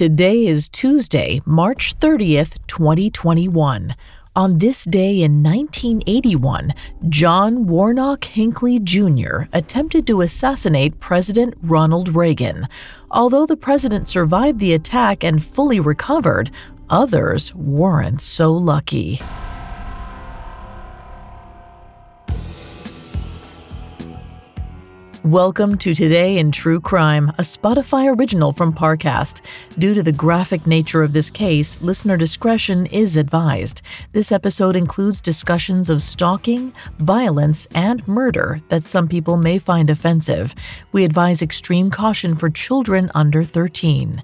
Today is Tuesday, March 30th, 2021. On this day in 1981, John Warnock Hinckley Jr. attempted to assassinate President Ronald Reagan. Although the president survived the attack and fully recovered, others weren't so lucky. Welcome to Today in True Crime, a Spotify original from Parcast. Due to the graphic nature of this case, listener discretion is advised. This episode includes discussions of stalking, violence, and murder that some people may find offensive. We advise extreme caution for children under 13.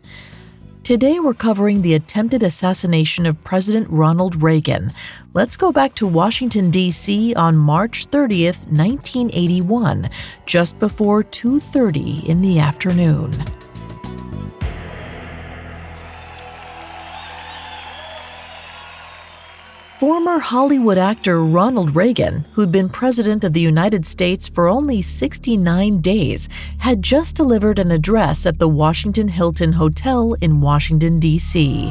Today, we're covering the attempted assassination of President Ronald Reagan. Let's go back to Washington, D.C. on March 30th, 1981, just before 2.30 in the afternoon. Former Hollywood actor Ronald Reagan, who'd been president of the United States for only 69 days, had just delivered an address at the Washington Hilton Hotel in Washington, D.C.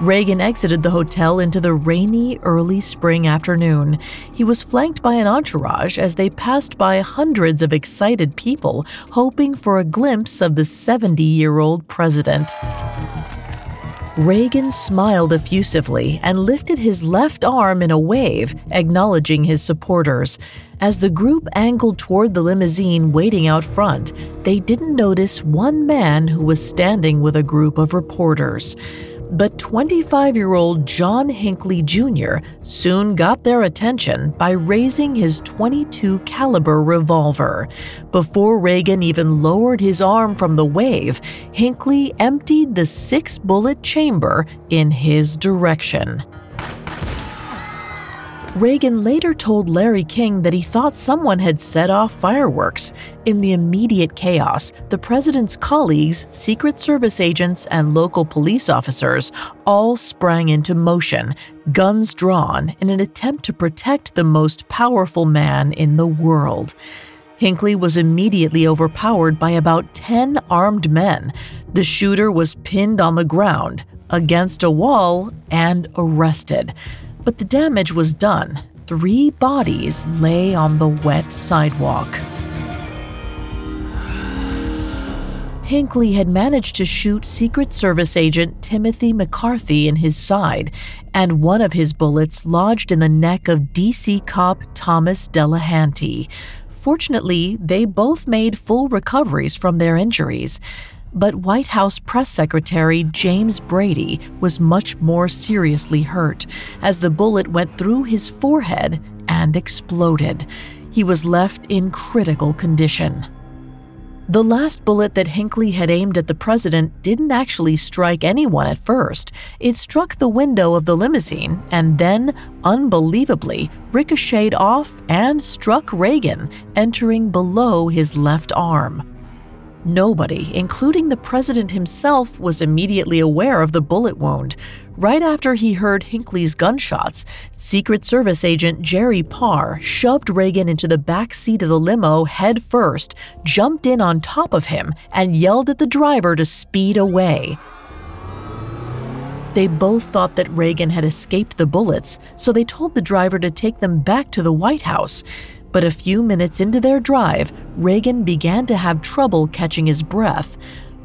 Reagan exited the hotel into the rainy, early spring afternoon. He was flanked by an entourage as they passed by hundreds of excited people, hoping for a glimpse of the 70 year old president. Reagan smiled effusively and lifted his left arm in a wave, acknowledging his supporters. As the group angled toward the limousine waiting out front, they didn't notice one man who was standing with a group of reporters. But 25 year old John Hinckley Jr. soon got their attention by raising his 22 caliber revolver. Before Reagan even lowered his arm from the wave, Hinckley emptied the six bullet chamber in his direction. Reagan later told Larry King that he thought someone had set off fireworks. In the immediate chaos, the president's colleagues, Secret Service agents, and local police officers all sprang into motion, guns drawn, in an attempt to protect the most powerful man in the world. Hinckley was immediately overpowered by about 10 armed men. The shooter was pinned on the ground, against a wall, and arrested. But the damage was done. Three bodies lay on the wet sidewalk. Hinckley had managed to shoot Secret Service agent Timothy McCarthy in his side, and one of his bullets lodged in the neck of DC cop Thomas Delahanty. Fortunately, they both made full recoveries from their injuries. But White House Press Secretary James Brady was much more seriously hurt as the bullet went through his forehead and exploded. He was left in critical condition. The last bullet that Hinckley had aimed at the president didn't actually strike anyone at first. It struck the window of the limousine and then, unbelievably, ricocheted off and struck Reagan, entering below his left arm. Nobody, including the president himself, was immediately aware of the bullet wound. Right after he heard Hinckley's gunshots, Secret Service agent Jerry Parr shoved Reagan into the back seat of the limo head first, jumped in on top of him, and yelled at the driver to speed away. They both thought that Reagan had escaped the bullets, so they told the driver to take them back to the White House. But a few minutes into their drive, Reagan began to have trouble catching his breath.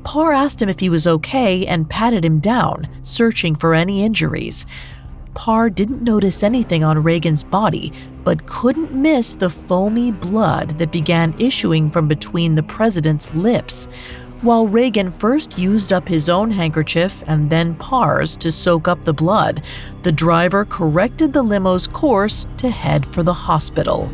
Parr asked him if he was okay and patted him down, searching for any injuries. Parr didn't notice anything on Reagan's body, but couldn't miss the foamy blood that began issuing from between the president's lips. While Reagan first used up his own handkerchief and then Parr's to soak up the blood, the driver corrected the limo's course to head for the hospital.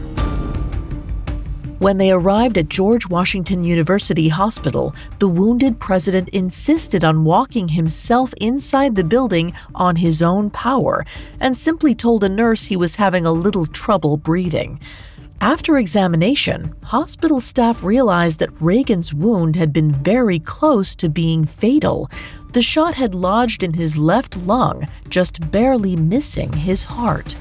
When they arrived at George Washington University Hospital, the wounded president insisted on walking himself inside the building on his own power and simply told a nurse he was having a little trouble breathing. After examination, hospital staff realized that Reagan's wound had been very close to being fatal. The shot had lodged in his left lung, just barely missing his heart.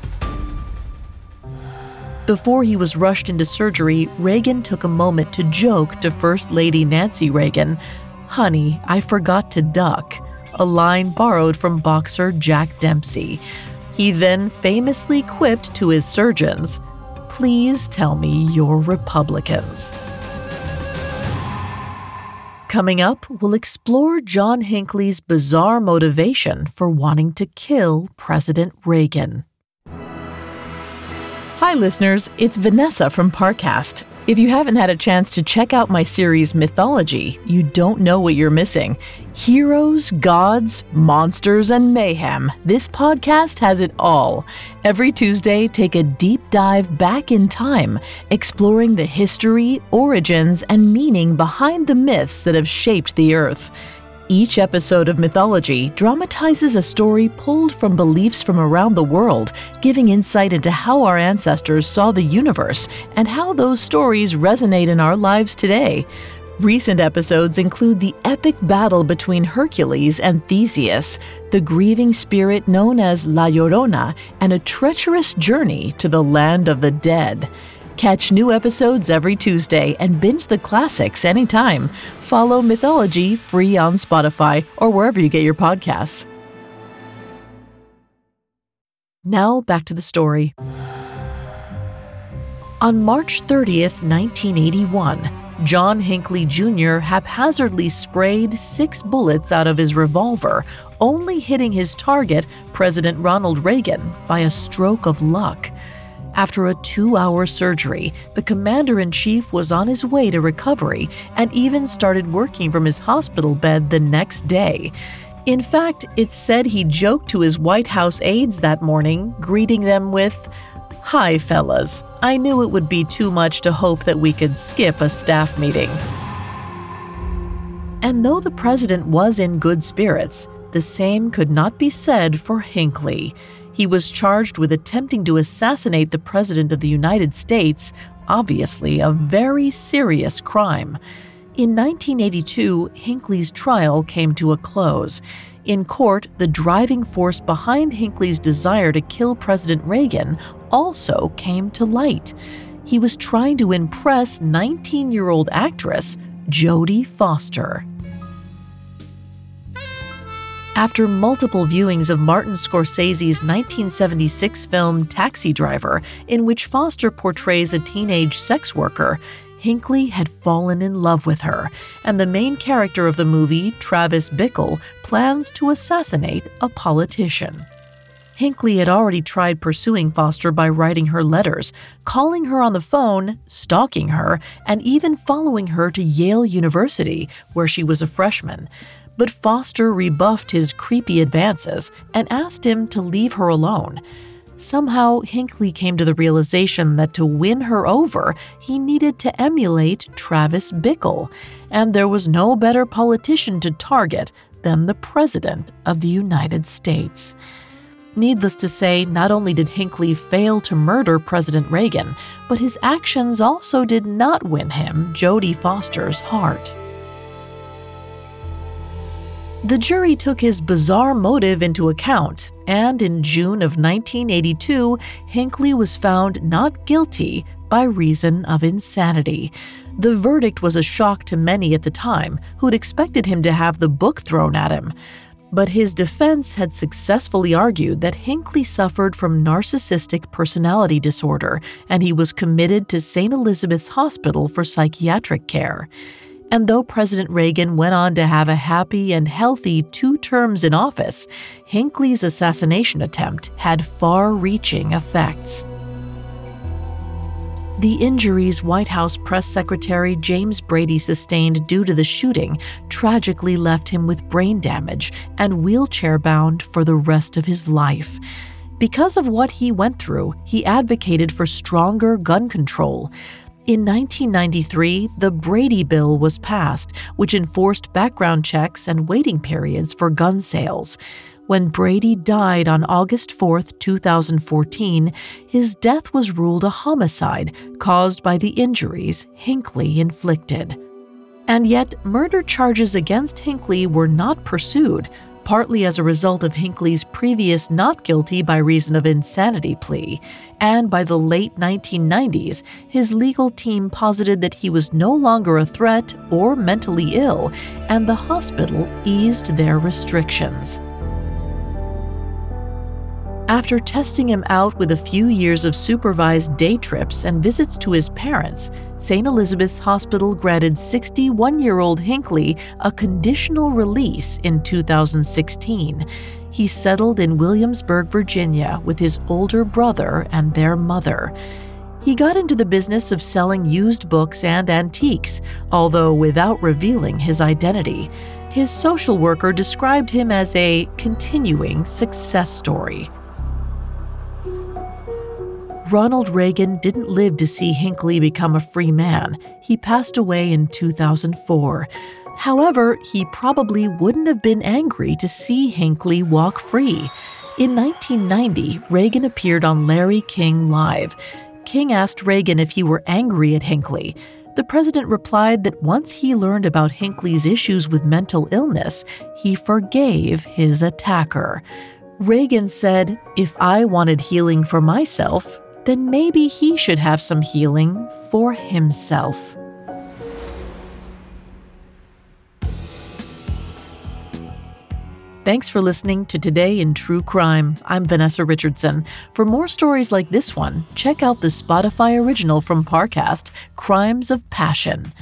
Before he was rushed into surgery, Reagan took a moment to joke to First Lady Nancy Reagan. Honey, I forgot to duck, a line borrowed from boxer Jack Dempsey. He then famously quipped to his surgeons, Please tell me you're Republicans. Coming up, we'll explore John Hinckley's bizarre motivation for wanting to kill President Reagan. Hi, listeners, it's Vanessa from Parcast. If you haven't had a chance to check out my series Mythology, you don't know what you're missing. Heroes, gods, monsters, and mayhem. This podcast has it all. Every Tuesday, take a deep dive back in time, exploring the history, origins, and meaning behind the myths that have shaped the earth. Each episode of Mythology dramatizes a story pulled from beliefs from around the world, giving insight into how our ancestors saw the universe and how those stories resonate in our lives today. Recent episodes include the epic battle between Hercules and Theseus, the grieving spirit known as La Llorona, and a treacherous journey to the land of the dead. Catch new episodes every Tuesday and binge the classics anytime. Follow Mythology free on Spotify or wherever you get your podcasts. Now back to the story. On March 30th, 1981, John Hinckley Jr. haphazardly sprayed six bullets out of his revolver, only hitting his target, President Ronald Reagan, by a stroke of luck. After a two hour surgery, the commander in chief was on his way to recovery and even started working from his hospital bed the next day. In fact, it's said he joked to his White House aides that morning, greeting them with, Hi, fellas. I knew it would be too much to hope that we could skip a staff meeting. And though the president was in good spirits, the same could not be said for Hinckley. He was charged with attempting to assassinate the President of the United States, obviously a very serious crime. In 1982, Hinckley's trial came to a close. In court, the driving force behind Hinckley's desire to kill President Reagan also came to light. He was trying to impress 19 year old actress Jodie Foster. After multiple viewings of Martin Scorsese's 1976 film Taxi Driver, in which Foster portrays a teenage sex worker, Hinckley had fallen in love with her, and the main character of the movie, Travis Bickle, plans to assassinate a politician. Hinckley had already tried pursuing Foster by writing her letters, calling her on the phone, stalking her, and even following her to Yale University, where she was a freshman but Foster rebuffed his creepy advances and asked him to leave her alone. Somehow, Hinckley came to the realization that to win her over, he needed to emulate Travis Bickle, and there was no better politician to target than the President of the United States. Needless to say, not only did Hinckley fail to murder President Reagan, but his actions also did not win him Jodie Foster's heart. The jury took his bizarre motive into account, and in June of 1982, Hinckley was found not guilty by reason of insanity. The verdict was a shock to many at the time, who'd expected him to have the book thrown at him. But his defense had successfully argued that Hinckley suffered from narcissistic personality disorder and he was committed to St. Elizabeth's Hospital for psychiatric care. And though President Reagan went on to have a happy and healthy two terms in office, Hinckley's assassination attempt had far reaching effects. The injuries White House Press Secretary James Brady sustained due to the shooting tragically left him with brain damage and wheelchair bound for the rest of his life. Because of what he went through, he advocated for stronger gun control. In 1993, the Brady Bill was passed, which enforced background checks and waiting periods for gun sales. When Brady died on August 4, 2014, his death was ruled a homicide caused by the injuries Hinckley inflicted. And yet, murder charges against Hinckley were not pursued. partly as a result of Hinckley's previous not guilty by reason of insanity plea, and by the late 1990s, his legal team posited that he was no longer a threat or mentally ill, and the hospital eased their restrictions. After testing him out with a few years of supervised day trips and visits to his parents, St. Elizabeth's Hospital granted 61 year old Hinckley a conditional release in 2016. He settled in Williamsburg, Virginia, with his older brother and their mother. He got into the business of selling used books and antiques, although without revealing his identity. His social worker described him as a continuing success story. Ronald Reagan didn't live to see Hinckley become a free man. He passed away in 2004. However, he probably wouldn't have been angry to see Hinckley walk free. In 1990, Reagan appeared on Larry King Live. King asked Reagan if he were angry at Hinckley. The president replied that once he learned about Hinckley's issues with mental illness, he forgave his attacker. Reagan said, If I wanted healing for myself, then maybe he should have some healing for himself. Thanks for listening to Today in True Crime. I'm Vanessa Richardson. For more stories like this one, check out the Spotify original from Parcast, Crimes of Passion.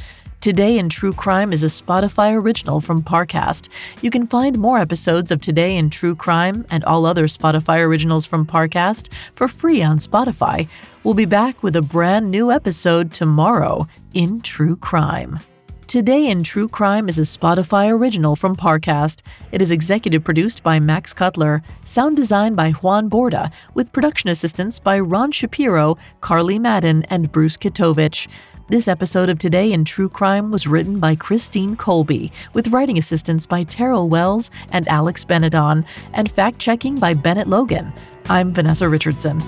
Today in True Crime is a Spotify original from Parcast. You can find more episodes of Today in True Crime and all other Spotify originals from Parcast for free on Spotify. We'll be back with a brand new episode tomorrow in True Crime. Today in True Crime is a Spotify original from Parcast. It is executive produced by Max Cutler, sound designed by Juan Borda, with production assistance by Ron Shapiro, Carly Madden, and Bruce Kitovich. This episode of Today in True Crime was written by Christine Colby, with writing assistance by Terrell Wells and Alex Benedon, and fact checking by Bennett Logan. I'm Vanessa Richardson.